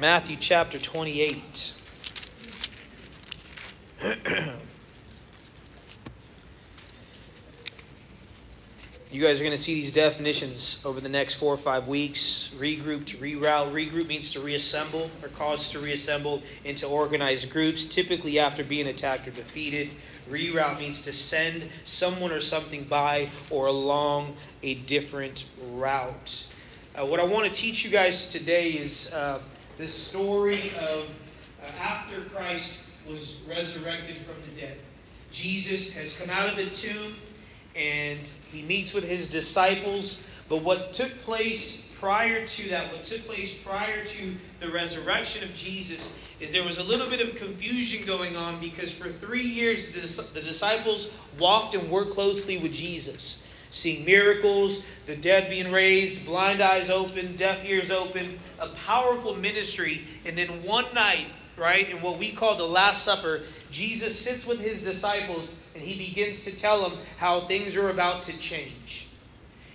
Matthew chapter 28. You guys are going to see these definitions over the next four or five weeks. Regroup to reroute. Regroup means to reassemble or cause to reassemble into organized groups, typically after being attacked or defeated. Reroute means to send someone or something by or along a different route. Uh, what I want to teach you guys today is uh, the story of uh, after Christ was resurrected from the dead. Jesus has come out of the tomb and he meets with his disciples. But what took place prior to that, what took place prior to the resurrection of Jesus, is there was a little bit of confusion going on because for three years the disciples walked and worked closely with Jesus, seeing miracles, the dead being raised, blind eyes open, deaf ears open, a powerful ministry. And then one night, right, in what we call the Last Supper, Jesus sits with his disciples and he begins to tell them how things are about to change.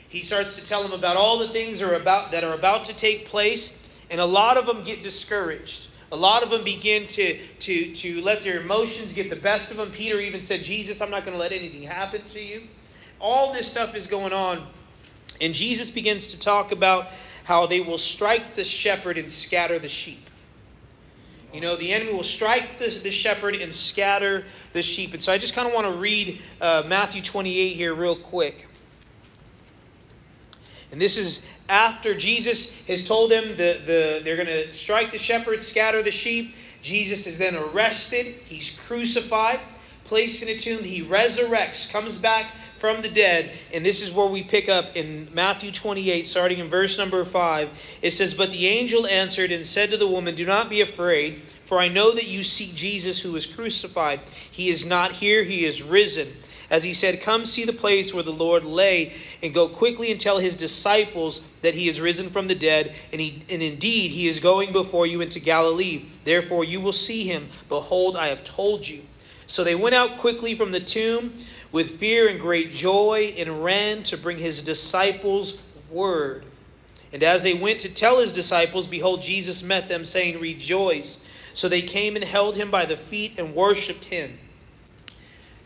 He starts to tell them about all the things are about that are about to take place, and a lot of them get discouraged. A lot of them begin to, to, to let their emotions get the best of them. Peter even said, Jesus, I'm not going to let anything happen to you. All this stuff is going on. And Jesus begins to talk about how they will strike the shepherd and scatter the sheep. You know, the enemy will strike the, the shepherd and scatter the sheep. And so I just kind of want to read uh, Matthew 28 here, real quick. And this is after Jesus has told them the, the, they're going to strike the shepherd, scatter the sheep. Jesus is then arrested, he's crucified, placed in a tomb, he resurrects, comes back from the dead. And this is where we pick up in Matthew 28, starting in verse number 5. It says, But the angel answered and said to the woman, Do not be afraid, for I know that you seek Jesus who was crucified. He is not here, he is risen. As he said, Come see the place where the Lord lay, and go quickly and tell his disciples that he is risen from the dead, and, he, and indeed he is going before you into Galilee. Therefore you will see him. Behold, I have told you. So they went out quickly from the tomb with fear and great joy and ran to bring his disciples word. And as they went to tell his disciples, behold, Jesus met them, saying, Rejoice. So they came and held him by the feet and worshiped him.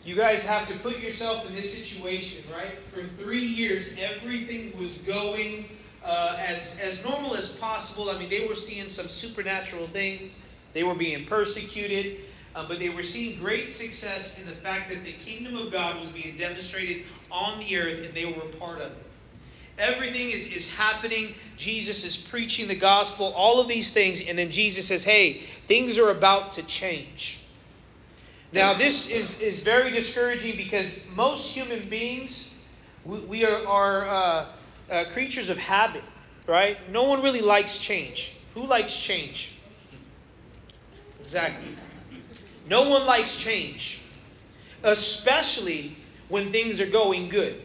You guys have to put yourself in this situation, right? For three years, everything was going uh, as, as normal as possible. I mean, they were seeing some supernatural things, they were being persecuted. Uh, but they were seeing great success in the fact that the kingdom of God was being demonstrated on the earth and they were a part of it. Everything is, is happening. Jesus is preaching the gospel, all of these things, and then Jesus says, Hey, things are about to change. Now, this is, is very discouraging because most human beings, we, we are, are uh, uh, creatures of habit, right? No one really likes change. Who likes change? Exactly. No one likes change, especially when things are going good.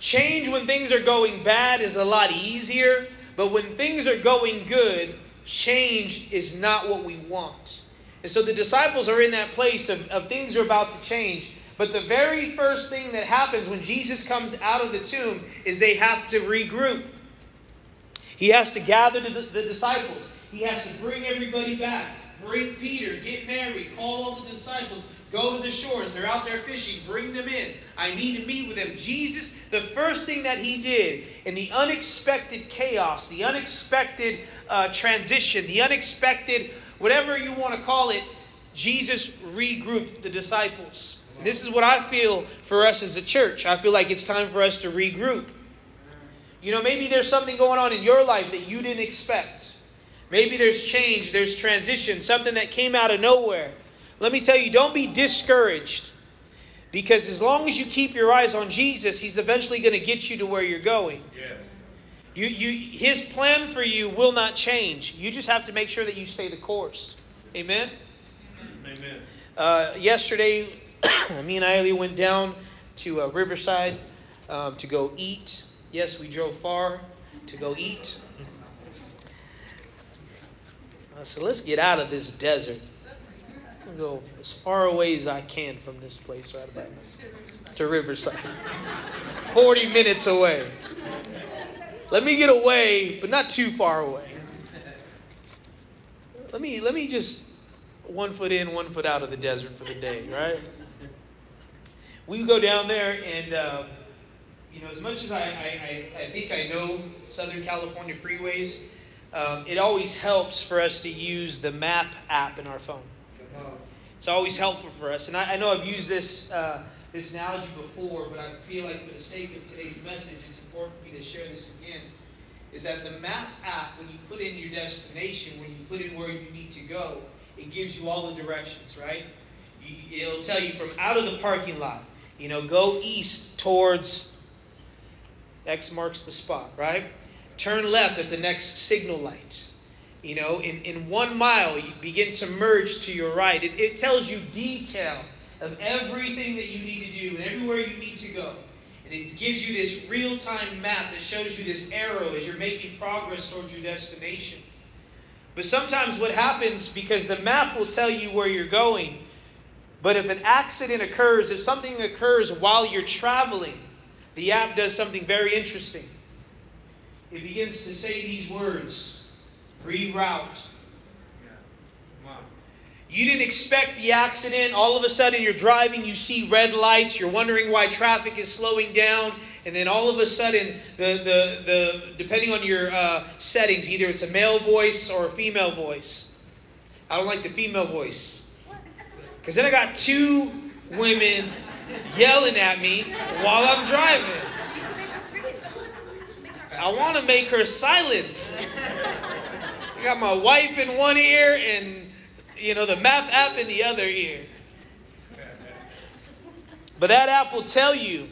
Change when things are going bad is a lot easier, but when things are going good, change is not what we want. And so the disciples are in that place of, of things are about to change. But the very first thing that happens when Jesus comes out of the tomb is they have to regroup. He has to gather the, the disciples. He has to bring everybody back. Bring Peter, get Mary, call all the disciples, go to the shores. They're out there fishing. Bring them in. I need to meet with them. Jesus, the first thing that he did in the unexpected chaos, the unexpected uh, transition, the unexpected, whatever you want to call it, Jesus regrouped the disciples. This is what I feel for us as a church. I feel like it's time for us to regroup. You know, maybe there's something going on in your life that you didn't expect. Maybe there's change, there's transition, something that came out of nowhere. Let me tell you, don't be discouraged. Because as long as you keep your eyes on Jesus, He's eventually going to get you to where you're going. Yeah. You, you, his plan for you will not change. You just have to make sure that you stay the course. Amen? Amen. Uh, yesterday, me and Ailey went down to uh, Riverside um, to go eat. Yes, we drove far to go eat. So let's get out of this desert. i go as far away as I can from this place right about now. To Riverside. 40 minutes away. Let me get away, but not too far away. let me let me just one foot in, one foot out of the desert for the day, right? We go down there, and uh, you know, as much as I, I, I think I know Southern California freeways, um, it always helps for us to use the map app in our phone. It's always helpful for us, and I, I know I've used this uh, this analogy before, but I feel like for the sake of today's message, it's important for me to share this again is that the map app, when you put in your destination, when you put in where you need to go, it gives you all the directions, right? It'll tell you from out of the parking lot, you know, go east towards X marks the spot, right? Turn left at the next signal light. You know, in, in one mile, you begin to merge to your right. It, it tells you detail of everything that you need to do and everywhere you need to go. And it gives you this real time map that shows you this arrow as you're making progress towards your destination. But sometimes what happens, because the map will tell you where you're going, but if an accident occurs, if something occurs while you're traveling, the app does something very interesting. It begins to say these words reroute, you didn't expect the accident. All of a sudden, you're driving, you see red lights, you're wondering why traffic is slowing down, and then all of a sudden, the, the, the depending on your uh, settings, either it's a male voice or a female voice. I don't like the female voice. Because then I got two women yelling at me while I'm driving. I want to make her silent. I got my wife in one ear and you know, the map app in the other ear. But that app will tell you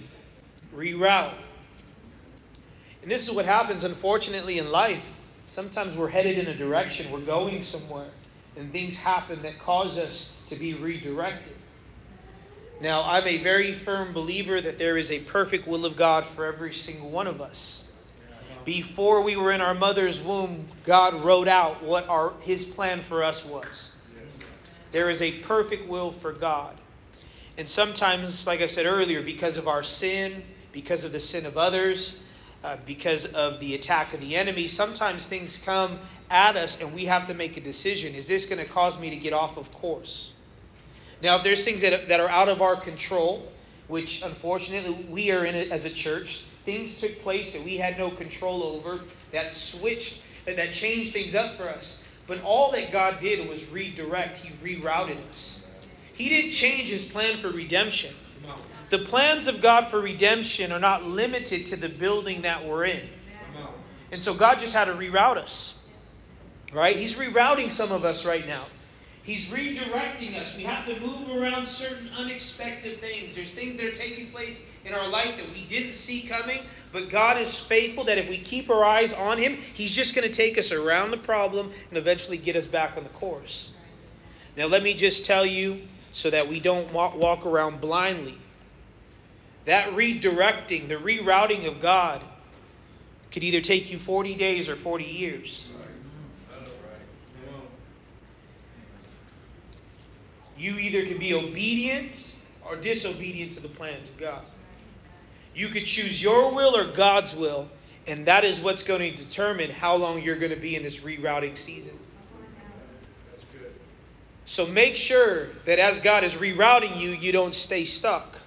reroute. And this is what happens, unfortunately, in life. Sometimes we're headed in a direction, we're going somewhere, and things happen that cause us to be redirected. Now, I'm a very firm believer that there is a perfect will of God for every single one of us. Before we were in our mother's womb, God wrote out what our, His plan for us was. There is a perfect will for God. And sometimes, like I said earlier, because of our sin, because of the sin of others, uh, because of the attack of the enemy, sometimes things come at us and we have to make a decision. Is this going to cause me to get off of course? Now, if there's things that, that are out of our control, which unfortunately we are in it as a church, things took place that we had no control over that switched, that changed things up for us. But all that God did was redirect, He rerouted us. He didn't change His plan for redemption. The plans of God for redemption are not limited to the building that we're in. And so God just had to reroute us. Right? He's rerouting some of us right now. He's redirecting us. We have to move around certain unexpected things. There's things that are taking place in our life that we didn't see coming, but God is faithful that if we keep our eyes on Him, He's just going to take us around the problem and eventually get us back on the course. Now, let me just tell you so that we don't walk, walk around blindly. That redirecting, the rerouting of God, could either take you 40 days or 40 years. You either can be obedient or disobedient to the plans of God. You could choose your will or God's will, and that is what's going to determine how long you're going to be in this rerouting season. So make sure that as God is rerouting you, you don't stay stuck.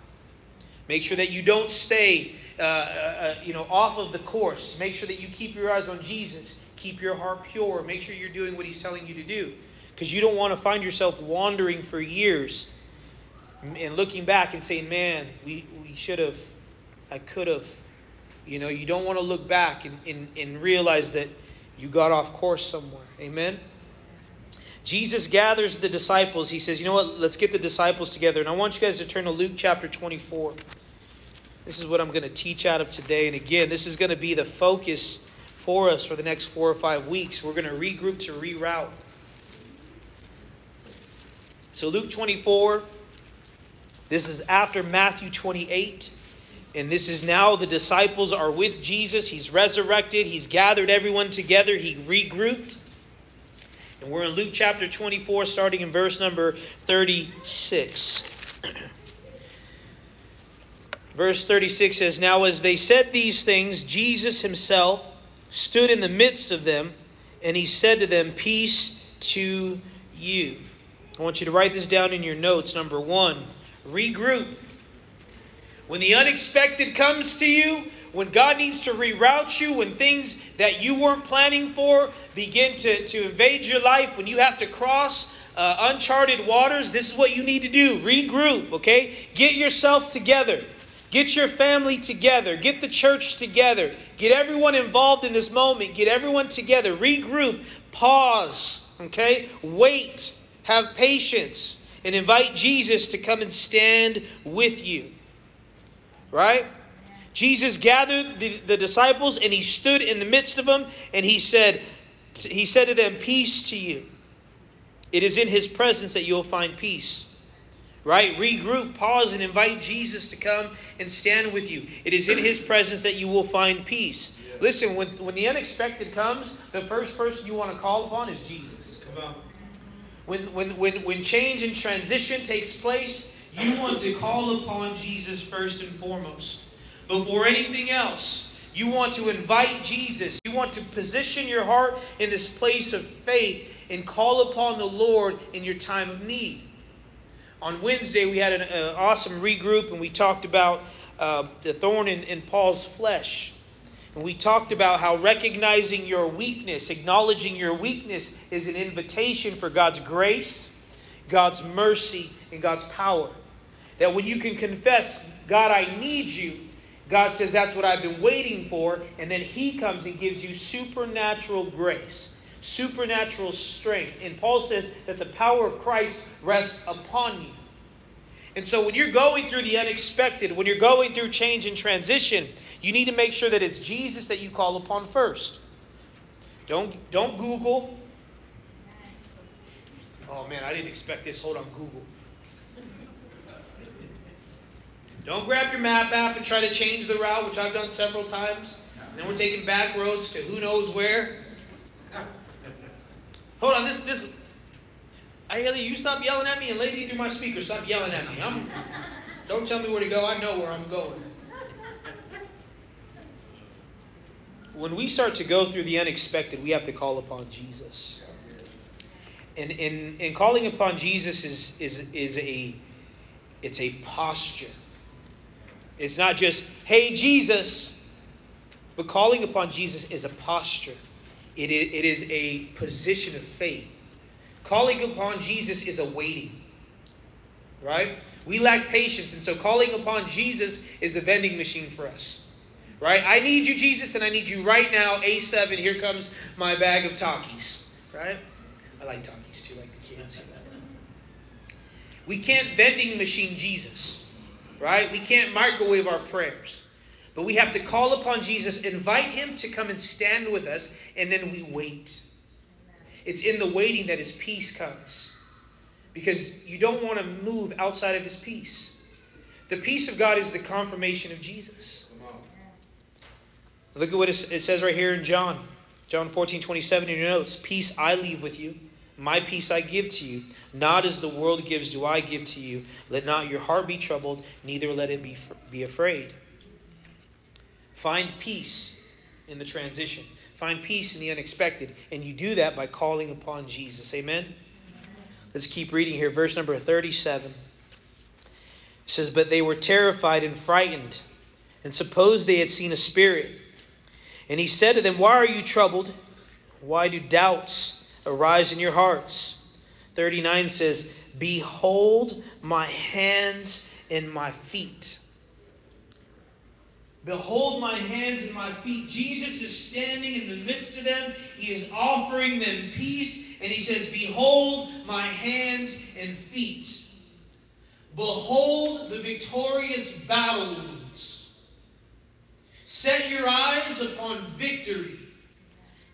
Make sure that you don't stay, uh, uh, uh, you know, off of the course. Make sure that you keep your eyes on Jesus. Keep your heart pure. Make sure you're doing what He's telling you to do, because you don't want to find yourself wandering for years and looking back and saying, "Man, we we should have." I could have. You know, you don't want to look back and, and, and realize that you got off course somewhere. Amen? Jesus gathers the disciples. He says, You know what? Let's get the disciples together. And I want you guys to turn to Luke chapter 24. This is what I'm going to teach out of today. And again, this is going to be the focus for us for the next four or five weeks. We're going to regroup to reroute. So, Luke 24, this is after Matthew 28. And this is now the disciples are with Jesus. He's resurrected. He's gathered everyone together. He regrouped. And we're in Luke chapter 24, starting in verse number 36. verse 36 says, Now as they said these things, Jesus himself stood in the midst of them, and he said to them, Peace to you. I want you to write this down in your notes. Number one, regroup. When the unexpected comes to you, when God needs to reroute you, when things that you weren't planning for begin to, to invade your life, when you have to cross uh, uncharted waters, this is what you need to do regroup, okay? Get yourself together. Get your family together. Get the church together. Get everyone involved in this moment. Get everyone together. Regroup. Pause, okay? Wait. Have patience. And invite Jesus to come and stand with you. Right? Jesus gathered the, the disciples and he stood in the midst of them and he said, he said to them, Peace to you. It is in his presence that you'll find peace. Right? Regroup, pause, and invite Jesus to come and stand with you. It is in his presence that you will find peace. Listen, when, when the unexpected comes, the first person you want to call upon is Jesus. When, when, when, when change and transition takes place, you want to call upon Jesus first and foremost. Before anything else, you want to invite Jesus. You want to position your heart in this place of faith and call upon the Lord in your time of need. On Wednesday, we had an uh, awesome regroup and we talked about uh, the thorn in, in Paul's flesh. We talked about how recognizing your weakness, acknowledging your weakness, is an invitation for God's grace, God's mercy, and God's power. That when you can confess, God, I need you, God says, That's what I've been waiting for. And then He comes and gives you supernatural grace, supernatural strength. And Paul says that the power of Christ rests upon you. And so when you're going through the unexpected, when you're going through change and transition, you need to make sure that it's Jesus that you call upon first. Don't, don't Google. Oh man, I didn't expect this. Hold on, Google. Don't grab your map app and try to change the route, which I've done several times. And then we're taking back roads to who knows where. Hold on, this this I you stop yelling at me and lady through my speaker, stop yelling at me. I'm don't tell me where to go, I know where I'm going. When we start to go through the unexpected, we have to call upon Jesus. And in, in calling upon Jesus is, is, is a it's a posture. It's not just, hey, Jesus, but calling upon Jesus is a posture, it is, it is a position of faith. Calling upon Jesus is a waiting, right? We lack patience, and so calling upon Jesus is a vending machine for us, right? I need you, Jesus, and I need you right now, A7. Here comes my bag of Takis, right? I like Takis too, like the kids. We can't vending machine Jesus right? We can't microwave our prayers. But we have to call upon Jesus, invite him to come and stand with us, and then we wait. It's in the waiting that his peace comes. Because you don't want to move outside of his peace. The peace of God is the confirmation of Jesus. Look at what it says right here in John. John 14, 27 in your notes. Peace I leave with you, my peace I give to you. Not as the world gives do I give to you. Let not your heart be troubled, neither let it be, be afraid. Find peace in the transition. Find peace in the unexpected. And you do that by calling upon Jesus. Amen? Let's keep reading here. Verse number 37. It says, But they were terrified and frightened, and supposed they had seen a spirit. And he said to them, Why are you troubled? Why do doubts arise in your hearts? 39 says, Behold my hands and my feet. Behold my hands and my feet. Jesus is standing in the midst of them. He is offering them peace. And he says, Behold my hands and feet. Behold the victorious battle. Set your eyes upon victory.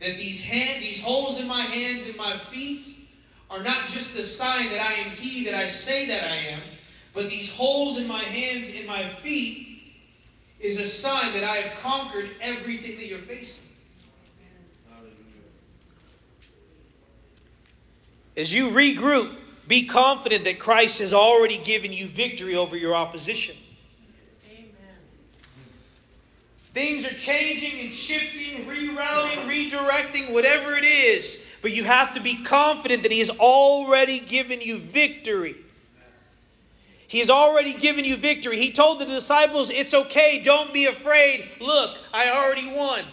That these, hand, these holes in my hands and my feet are not just a sign that I am He that I say that I am, but these holes in my hands and my feet is a sign that I have conquered everything that you're facing. As you regroup, be confident that Christ has already given you victory over your opposition. Amen. Things are changing and shifting, rerouting, redirecting, whatever it is. But you have to be confident that He has already given you victory. He has already given you victory. He told the disciples, It's okay, don't be afraid. Look, I already won.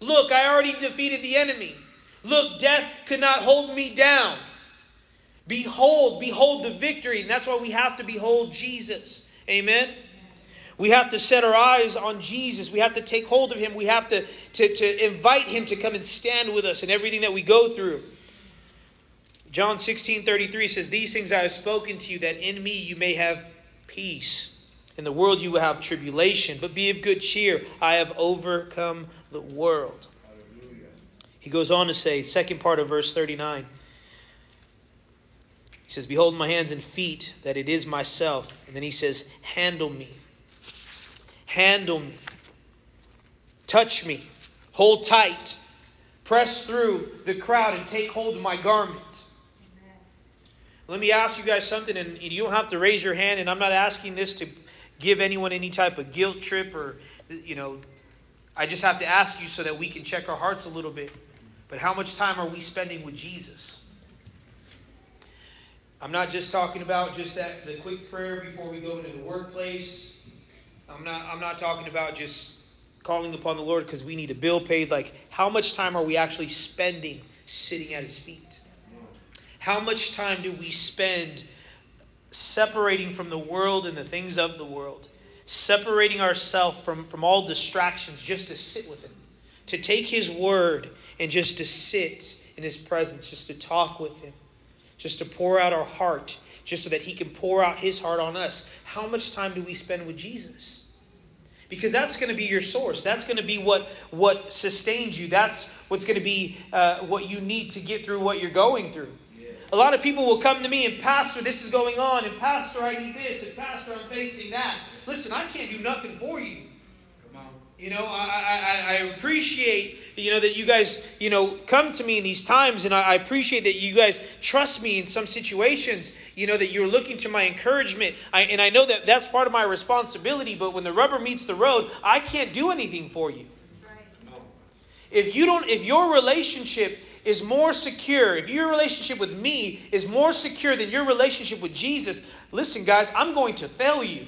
Look, I already defeated the enemy. Look, death could not hold me down. Behold, behold the victory. And that's why we have to behold Jesus. Amen. We have to set our eyes on Jesus. We have to take hold of him. We have to, to, to invite him to come and stand with us in everything that we go through. John 16 33 says, These things I have spoken to you, that in me you may have peace. In the world you will have tribulation, but be of good cheer. I have overcome the world. Hallelujah. He goes on to say, second part of verse 39. He says, Behold my hands and feet, that it is myself. And then he says, Handle me. Handle me. Touch me. Hold tight. Press through the crowd and take hold of my garment. Let me ask you guys something, and you don't have to raise your hand, and I'm not asking this to give anyone any type of guilt trip or, you know, I just have to ask you so that we can check our hearts a little bit. But how much time are we spending with Jesus? I'm not just talking about just that the quick prayer before we go into the workplace. I'm not I'm not talking about just calling upon the Lord because we need a bill paid. Like how much time are we actually spending sitting at his feet? How much time do we spend separating from the world and the things of the world? separating ourselves from, from all distractions just to sit with Him, to take His word and just to sit in His presence, just to talk with Him, just to pour out our heart, just so that He can pour out His heart on us. How much time do we spend with Jesus? Because that's going to be your source. That's going to be what, what sustains you. That's what's going to be uh, what you need to get through what you're going through. A lot of people will come to me and, Pastor, this is going on, and Pastor, I need this, and Pastor, I'm facing that. Listen, I can't do nothing for you. You know, I, I, I appreciate, you know, that you guys, you know, come to me in these times, and I, appreciate that you guys trust me in some situations, you know, that you're looking to my encouragement. I, and I know that that's part of my responsibility, but when the rubber meets the road, I can't do anything for you. If you don't, if your relationship is more secure, if your relationship with me is more secure than your relationship with Jesus, listen, guys, I'm going to fail you.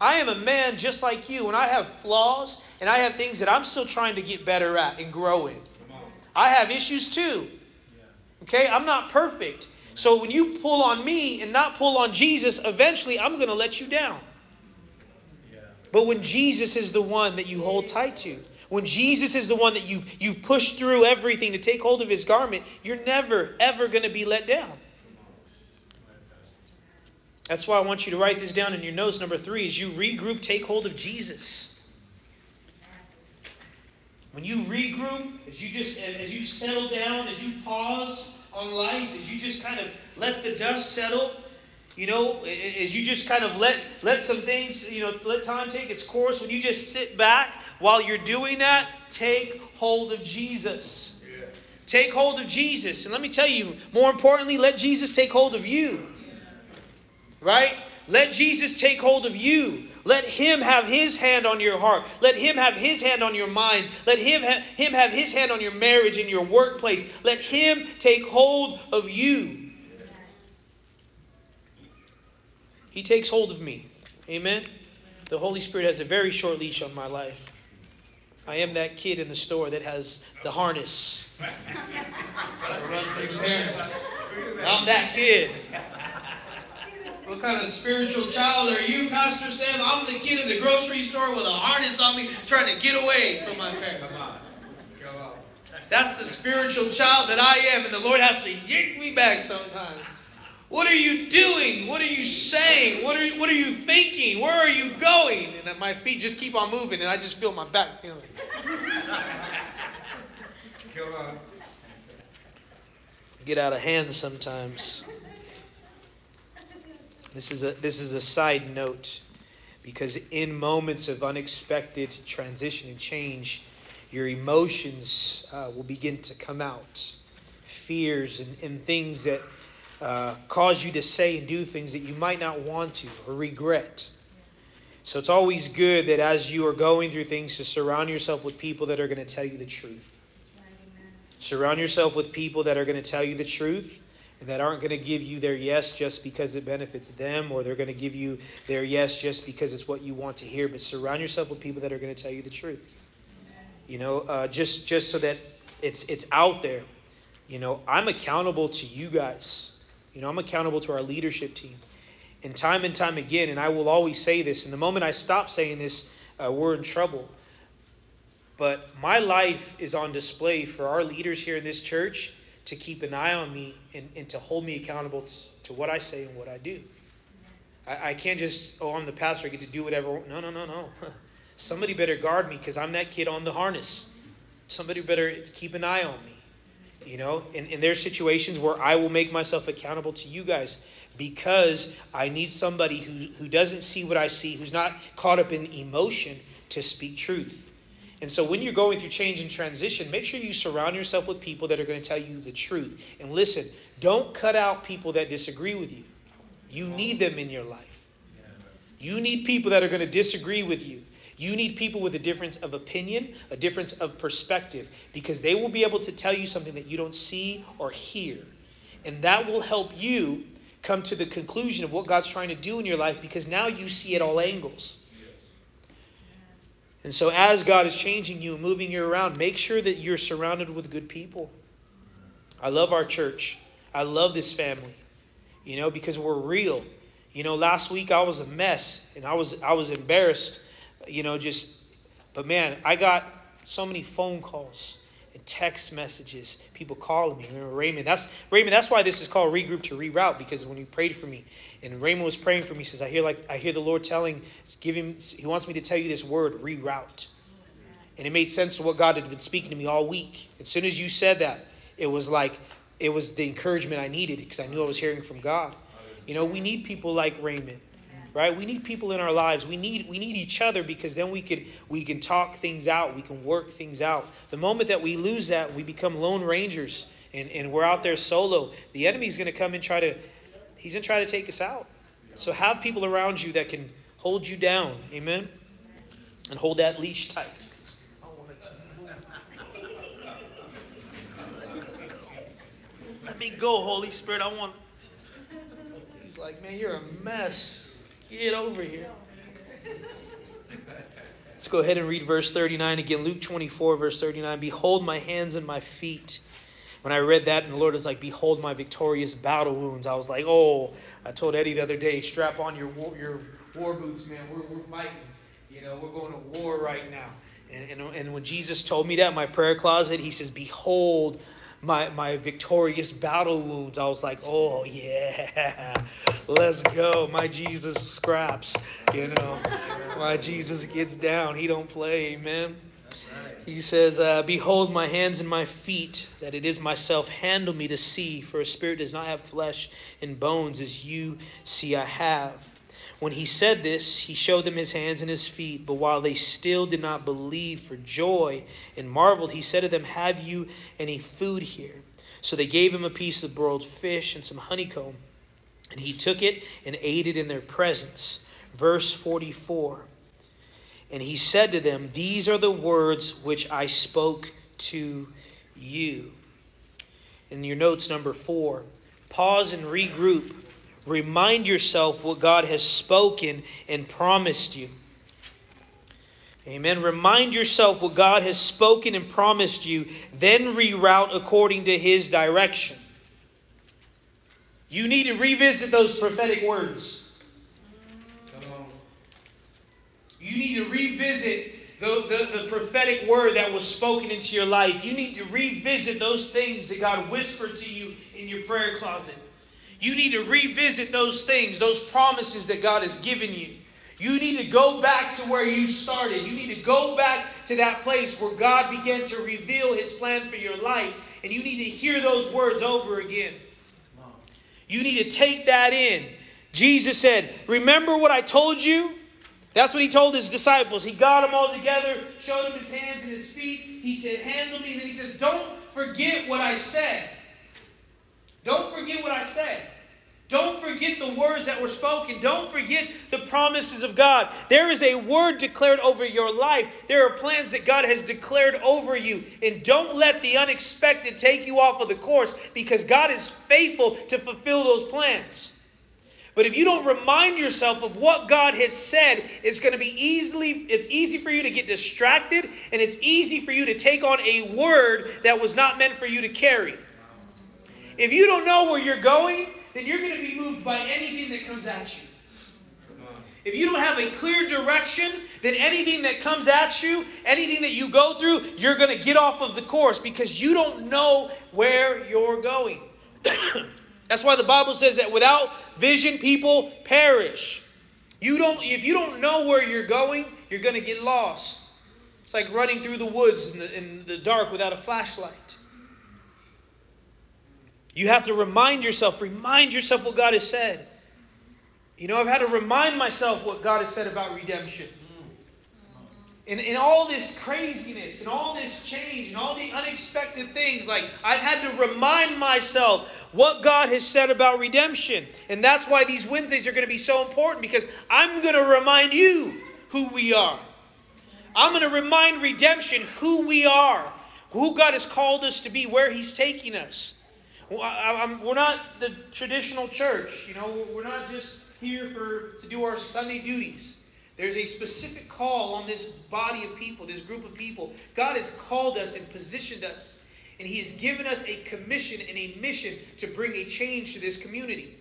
I am a man just like you, and I have flaws and I have things that I'm still trying to get better at and grow in. I have issues too. Okay, I'm not perfect. So when you pull on me and not pull on Jesus, eventually I'm going to let you down. But when Jesus is the one that you hold tight to, when Jesus is the one that you you push through everything to take hold of his garment, you're never ever going to be let down. That's why I want you to write this down in your notes. Number three is you regroup, take hold of Jesus. When you regroup, as you just as you settle down, as you pause on life, as you just kind of let the dust settle, you know, as you just kind of let let some things, you know, let time take its course. When you just sit back while you're doing that, take hold of Jesus. Take hold of Jesus. And let me tell you, more importantly, let Jesus take hold of you. Right? Let Jesus take hold of you. Let him have his hand on your heart. Let him have his hand on your mind. Let him, ha- him have his hand on your marriage and your workplace. Let him take hold of you. He takes hold of me. Amen. The Holy Spirit has a very short leash on my life. I am that kid in the store that has the harness. I run through parents. I'm that kid. What kind of spiritual child are you, Pastor Sam? I'm the kid in the grocery store with a harness on me trying to get away from my parents. Come on. That's the spiritual child that I am, and the Lord has to yank me back sometimes. What are you doing? What are you saying? What are, what are you thinking? Where are you going? And my feet just keep on moving, and I just feel my back. You know. Come on. Get out of hand sometimes. This is a this is a side note because in moments of unexpected transition and change, your emotions uh, will begin to come out, fears and, and things that uh, cause you to say and do things that you might not want to or regret. So it's always good that as you are going through things, to surround yourself with people that are going to tell you the truth. Surround yourself with people that are going to tell you the truth that aren't going to give you their yes just because it benefits them or they're going to give you their yes just because it's what you want to hear. But surround yourself with people that are going to tell you the truth. You know, uh, just just so that it's it's out there. You know, I'm accountable to you guys. You know, I'm accountable to our leadership team. And time and time again, and I will always say this, and the moment I stop saying this, uh, we're in trouble. But my life is on display for our leaders here in this church to keep an eye on me and, and to hold me accountable to, what I say and what I do. I, I can't just, oh, I'm the pastor, I get to do whatever. No, no, no, no. Somebody better guard me because I'm that kid on the harness. Somebody better keep an eye on me. You know, and, and there's situations where I will make myself accountable to you guys because I need somebody who, who doesn't see what I see, who's not caught up in emotion to speak truth. And so when you're going through change and transition, make sure you surround yourself with people that are going to tell you the truth. And listen, don't cut out people that disagree with you. You need them in your life. You need people that are going to disagree with you. You need people with a difference of opinion, a difference of perspective, because they will be able to tell you something that you don't see or hear. And that will help you come to the conclusion of what God's trying to do in your life because now you see at all angles. And so, as God is changing you and moving you around, make sure that you're surrounded with good people. I love our church. I love this family, you know, because we're real. You know, last week I was a mess and I was I was embarrassed you know, just, but man, I got so many phone calls text messages, people calling me. Remember Raymond? That's Raymond. That's why this is called regroup to reroute because when he prayed for me, and Raymond was praying for me, says, "I hear like I hear the Lord telling, giving. He wants me to tell you this word, reroute." And it made sense to what God had been speaking to me all week. As soon as you said that, it was like it was the encouragement I needed because I knew I was hearing from God. You know, we need people like Raymond right? We need people in our lives. We need we need each other because then we could we can talk things out. We can work things out. The moment that we lose that we become lone rangers and, and we're out there solo. The enemy's going to come and try to he's going to try to take us out. So have people around you that can hold you down. Amen? And hold that leash tight. Let me go holy spirit. I want he's like man you're a mess Get over here. Let's go ahead and read verse 39 again. Luke 24, verse 39. Behold my hands and my feet. When I read that, and the Lord was like, Behold my victorious battle wounds, I was like, Oh, I told Eddie the other day, strap on your war, your war boots, man. We're, we're fighting. You know, we're going to war right now. And, and, and when Jesus told me that in my prayer closet, he says, Behold my, my victorious battle wounds. I was like, oh, yeah, let's go. My Jesus scraps, you know. My Jesus gets down. He don't play, amen. He says, uh, Behold my hands and my feet, that it is myself. Handle me to see, for a spirit does not have flesh and bones as you see I have. When he said this, he showed them his hands and his feet. But while they still did not believe for joy and marveled, he said to them, Have you any food here? So they gave him a piece of broiled fish and some honeycomb. And he took it and ate it in their presence. Verse 44. And he said to them, These are the words which I spoke to you. In your notes, number four, pause and regroup Remind yourself what God has spoken and promised you. Amen. Remind yourself what God has spoken and promised you, then reroute according to his direction. You need to revisit those prophetic words. Come on. You need to revisit the, the, the, prophetic word that was spoken into your life. You need to revisit those things that God whispered to you in your prayer closet. You need to revisit those things, those promises that God has given you. You need to go back to where you started. You need to go back to that place where God began to reveal his plan for your life. And you need to hear those words over again. You need to take that in. Jesus said, Remember what I told you? That's what he told his disciples. He got them all together, showed them his hands and his feet. He said, Handle me. Then he said, Don't forget what I said. Don't forget what I said. Don't forget the words that were spoken. Don't forget the promises of God. There is a word declared over your life. There are plans that God has declared over you. And don't let the unexpected take you off of the course because God is faithful to fulfill those plans. But if you don't remind yourself of what God has said, it's going to be easily it's easy for you to get distracted and it's easy for you to take on a word that was not meant for you to carry. If you don't know where you're going, then you're going to be moved by anything that comes at you. If you don't have a clear direction, then anything that comes at you, anything that you go through, you're going to get off of the course because you don't know where you're going. That's why the Bible says that without vision, people perish. You don't, if you don't know where you're going, you're going to get lost. It's like running through the woods in the, in the dark without a flashlight. You have to remind yourself, remind yourself what God has said. You know, I've had to remind myself what God has said about redemption. In, in all this craziness and all this change and all the unexpected things, like I've had to remind myself what God has said about redemption. And that's why these Wednesdays are going to be so important because I'm going to remind you who we are. I'm going to remind redemption who we are, who God has called us to be, where He's taking us. We're not the traditional church, you know, we're not just here for to do our Sunday duties. There's a specific call on this body of people, this group of people. God has called us and positioned us and He has given us a commission and a mission to bring a change to this community.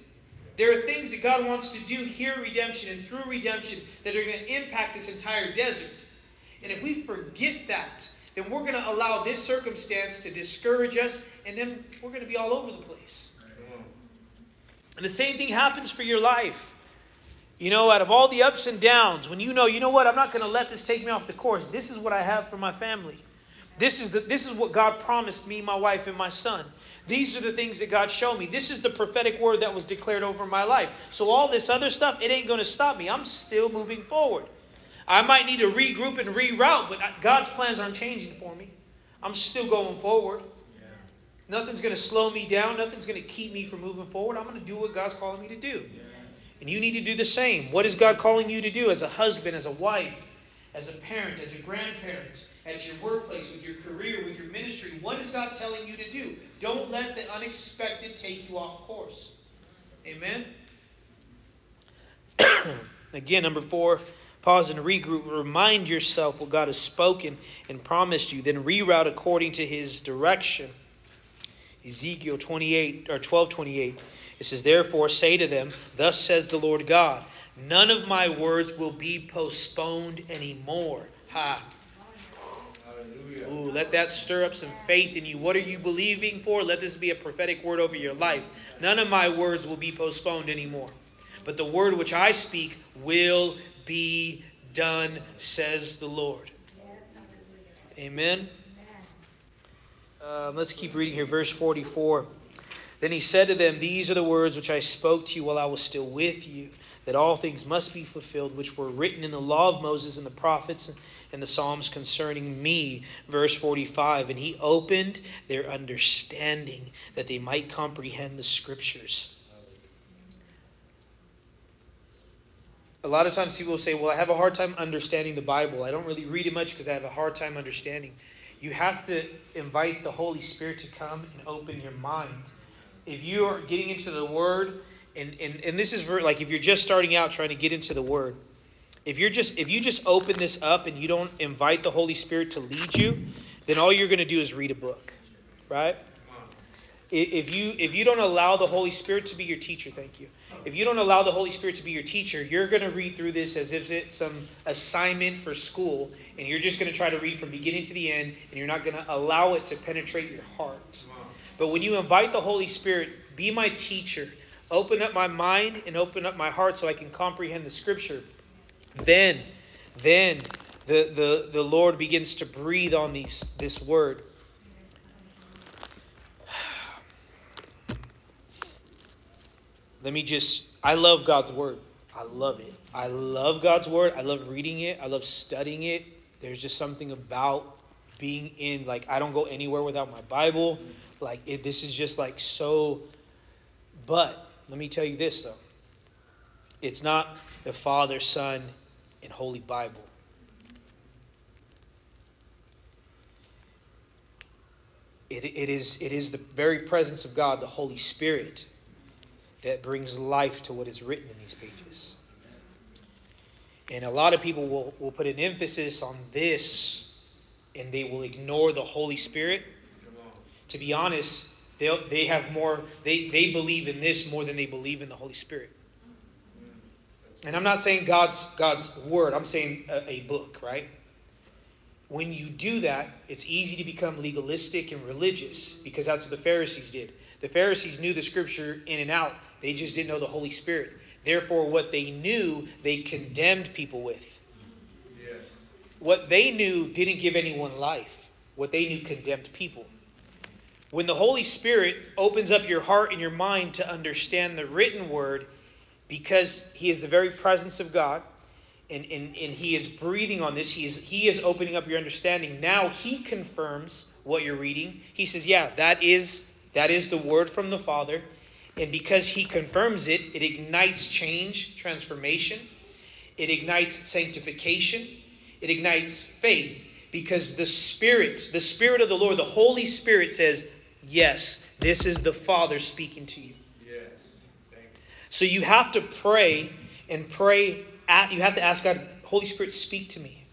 There are things that God wants to do here Redemption and through Redemption that are going to impact this entire desert. And if we forget that, then we're going to allow this circumstance to discourage us, and then we're going to be all over the place. And the same thing happens for your life. You know, out of all the ups and downs, when you know, you know what, I'm not going to let this take me off the course. This is what I have for my family. This is, the, this is what God promised me, my wife, and my son. These are the things that God showed me. This is the prophetic word that was declared over my life. So, all this other stuff, it ain't going to stop me. I'm still moving forward. I might need to regroup and reroute, but God's plans aren't changing for me. I'm still going forward. Yeah. Nothing's going to slow me down. Nothing's going to keep me from moving forward. I'm going to do what God's calling me to do. Yeah. And you need to do the same. What is God calling you to do as a husband, as a wife, as a parent, as a grandparent? at your workplace, with your career, with your ministry. What is God telling you to do? Don't let the unexpected take you off course. Amen? Again, number four, pause and regroup. Remind yourself what God has spoken and promised you. Then reroute according to his direction. Ezekiel 28 or 12 28. It says, Therefore say to them, Thus says the Lord God, none of my words will be postponed anymore. Ha. Ooh, let that stir up some faith in you. What are you believing for? Let this be a prophetic word over your life. None of my words will be postponed anymore. But the word which I speak will be done, says the Lord. Amen. Um, let's keep reading here, verse 44. Then he said to them, These are the words which I spoke to you while I was still with you, that all things must be fulfilled, which were written in the law of Moses and the prophets and the Psalms concerning me, verse 45. And he opened their understanding that they might comprehend the scriptures. A lot of times people will say, Well, I have a hard time understanding the Bible. I don't really read it much because I have a hard time understanding. You have to invite the Holy Spirit to come and open your mind. If you are getting into the Word, and, and, and this is like if you're just starting out trying to get into the Word, if you're just if you just open this up and you don't invite the Holy Spirit to lead you, then all you're going to do is read a book, right? If you if you don't allow the Holy Spirit to be your teacher, thank you. If you don't allow the Holy Spirit to be your teacher, you're going to read through this as if it's some assignment for school, and you're just going to try to read from beginning to the end, and you're not going to allow it to penetrate your heart. But when you invite the Holy Spirit, be my teacher, open up my mind and open up my heart so I can comprehend the Scripture then, then the, the, the Lord begins to breathe on these, this word. Let me just, I love God's word. I love it. I love God's word. I love reading it. I love studying it. There's just something about being in, like, I don't go anywhere without my Bible. Like, it, this is just like so. But let me tell you this, though. It's not the Father, Son, and Holy Bible. It, it, is, it is the very presence of God, the Holy Spirit, that brings life to what is written in these pages. And a lot of people will, will put an emphasis on this and they will ignore the Holy Spirit. To be honest, they they have more, they, they believe in this more than they believe in the Holy Spirit. And I'm not saying God's, God's word, I'm saying a, a book, right? When you do that, it's easy to become legalistic and religious because that's what the Pharisees did. The Pharisees knew the scripture in and out, they just didn't know the Holy Spirit. Therefore, what they knew, they condemned people with. Yes. What they knew didn't give anyone life, what they knew condemned people. When the Holy Spirit opens up your heart and your mind to understand the written word, because He is the very presence of God, and, and, and He is breathing on this, he is, he is opening up your understanding. Now He confirms what you're reading. He says, Yeah, that is, that is the word from the Father. And because He confirms it, it ignites change, transformation, it ignites sanctification, it ignites faith. Because the Spirit, the Spirit of the Lord, the Holy Spirit says, Yes, this is the Father speaking to you. Yes. You. So you have to pray and pray at, you have to ask God, Holy Spirit, speak to me.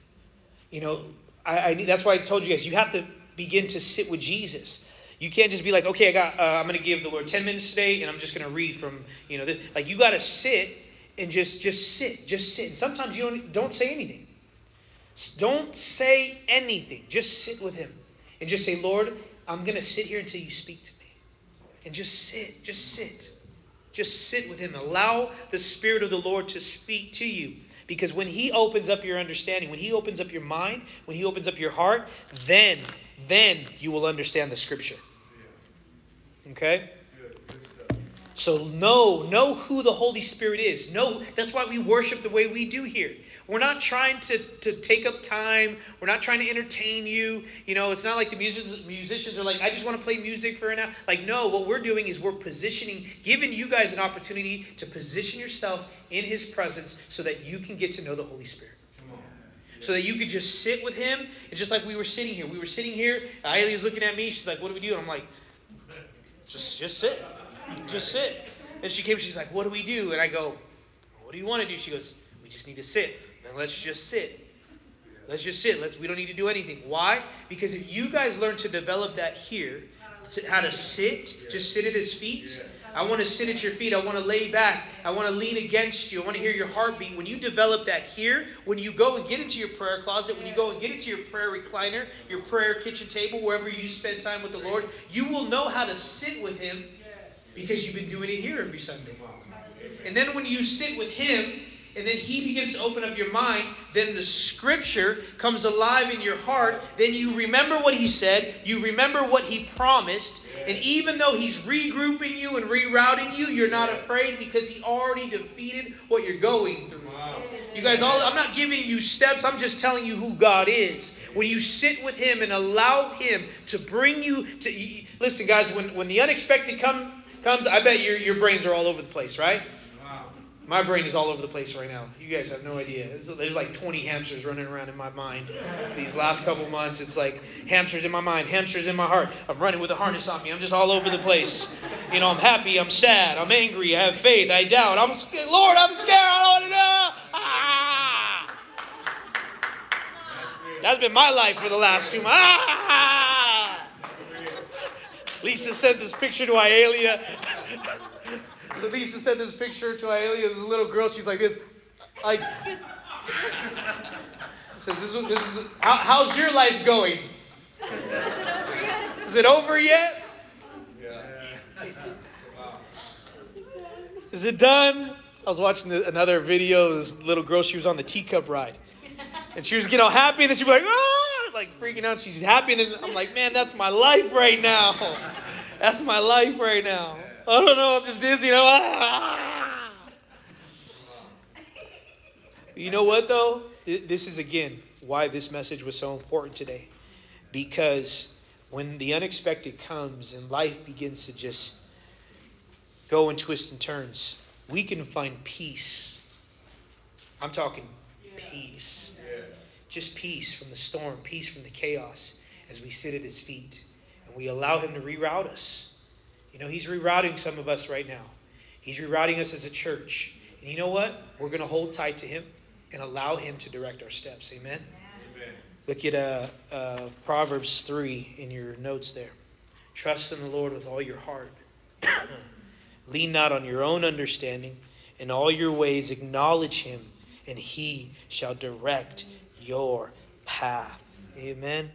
You know, I, I that's why I told you guys, you have to begin to sit with Jesus. You can't just be like, okay, I got, uh, I'm going to give the Lord 10 minutes today, and I'm just going to read from, you know, this. like you got to sit and just, just sit, just sit. And sometimes you don't, don't say anything. Don't say anything. Just sit with Him and just say, Lord, I'm going to sit here until you speak to me. And just sit, just sit. Just sit with Him. Allow the Spirit of the Lord to speak to you. Because when He opens up your understanding, when He opens up your mind, when He opens up your heart, then, then you will understand the Scripture. Okay? So know, know who the Holy Spirit is. Know that's why we worship the way we do here. We're not trying to, to take up time. We're not trying to entertain you. You know, it's not like the musicians, musicians are like, I just want to play music for an hour. Like, no, what we're doing is we're positioning, giving you guys an opportunity to position yourself in His presence so that you can get to know the Holy Spirit. So that you could just sit with Him. And just like we were sitting here, we were sitting here. Ailey's looking at me. She's like, What do we do? And I'm like, Just, just sit. Just sit. And she came, she's like, What do we do? And I go, What do you want to do? She goes, We just need to sit. Then let's just sit. Let's just sit. Let's we don't need to do anything. Why? Because if you guys learn to develop that here, how to sit, just sit at his feet. I want to sit at your feet. I want to lay back. I want to lean against you. I want to hear your heartbeat. When you develop that here, when you go and get into your prayer closet, when you go and get into your prayer recliner, your prayer kitchen table, wherever you spend time with the Lord, you will know how to sit with Him because you've been doing it here every Sunday. And then when you sit with Him, and then he begins to open up your mind, then the scripture comes alive in your heart. Then you remember what he said, you remember what he promised, and even though he's regrouping you and rerouting you, you're not afraid because he already defeated what you're going through. Wow. You guys, all I'm not giving you steps, I'm just telling you who God is. When you sit with him and allow him to bring you to listen, guys, when, when the unexpected come, comes, I bet your, your brains are all over the place, right? My brain is all over the place right now. You guys have no idea. There's like 20 hamsters running around in my mind. These last couple months, it's like hamsters in my mind, hamsters in my heart. I'm running with a harness on me. I'm just all over the place. You know, I'm happy, I'm sad, I'm angry, I have faith, I doubt. I'm scared. Lord, I'm scared. I don't want to know. Ah! That's been my life for the last two months. Ah! Lisa sent this picture to Ialia. Lisa sent this picture to Aelia, this little girl. She's like this, like. Says this is this is how, how's your life going? Is it over yet? Yeah. Is it done? I was watching the, another video. Of this little girl, she was on the teacup ride, and she was getting all happy, and then she'd be like, ah, like freaking out. She's happy, and then I'm like, man, that's my life right now. That's my life right now. I don't know. I'm just dizzy. You know. Ah! You know what though? This is again why this message was so important today, because when the unexpected comes and life begins to just go and twist and turns, we can find peace. I'm talking peace. Just peace from the storm, peace from the chaos as we sit at his feet and we allow him to reroute us. You know, he's rerouting some of us right now. He's rerouting us as a church. And you know what? We're going to hold tight to him and allow him to direct our steps. Amen. Amen. Look at uh, uh, Proverbs 3 in your notes there. Trust in the Lord with all your heart. Lean not on your own understanding. In all your ways, acknowledge him, and he shall direct your path. Amen.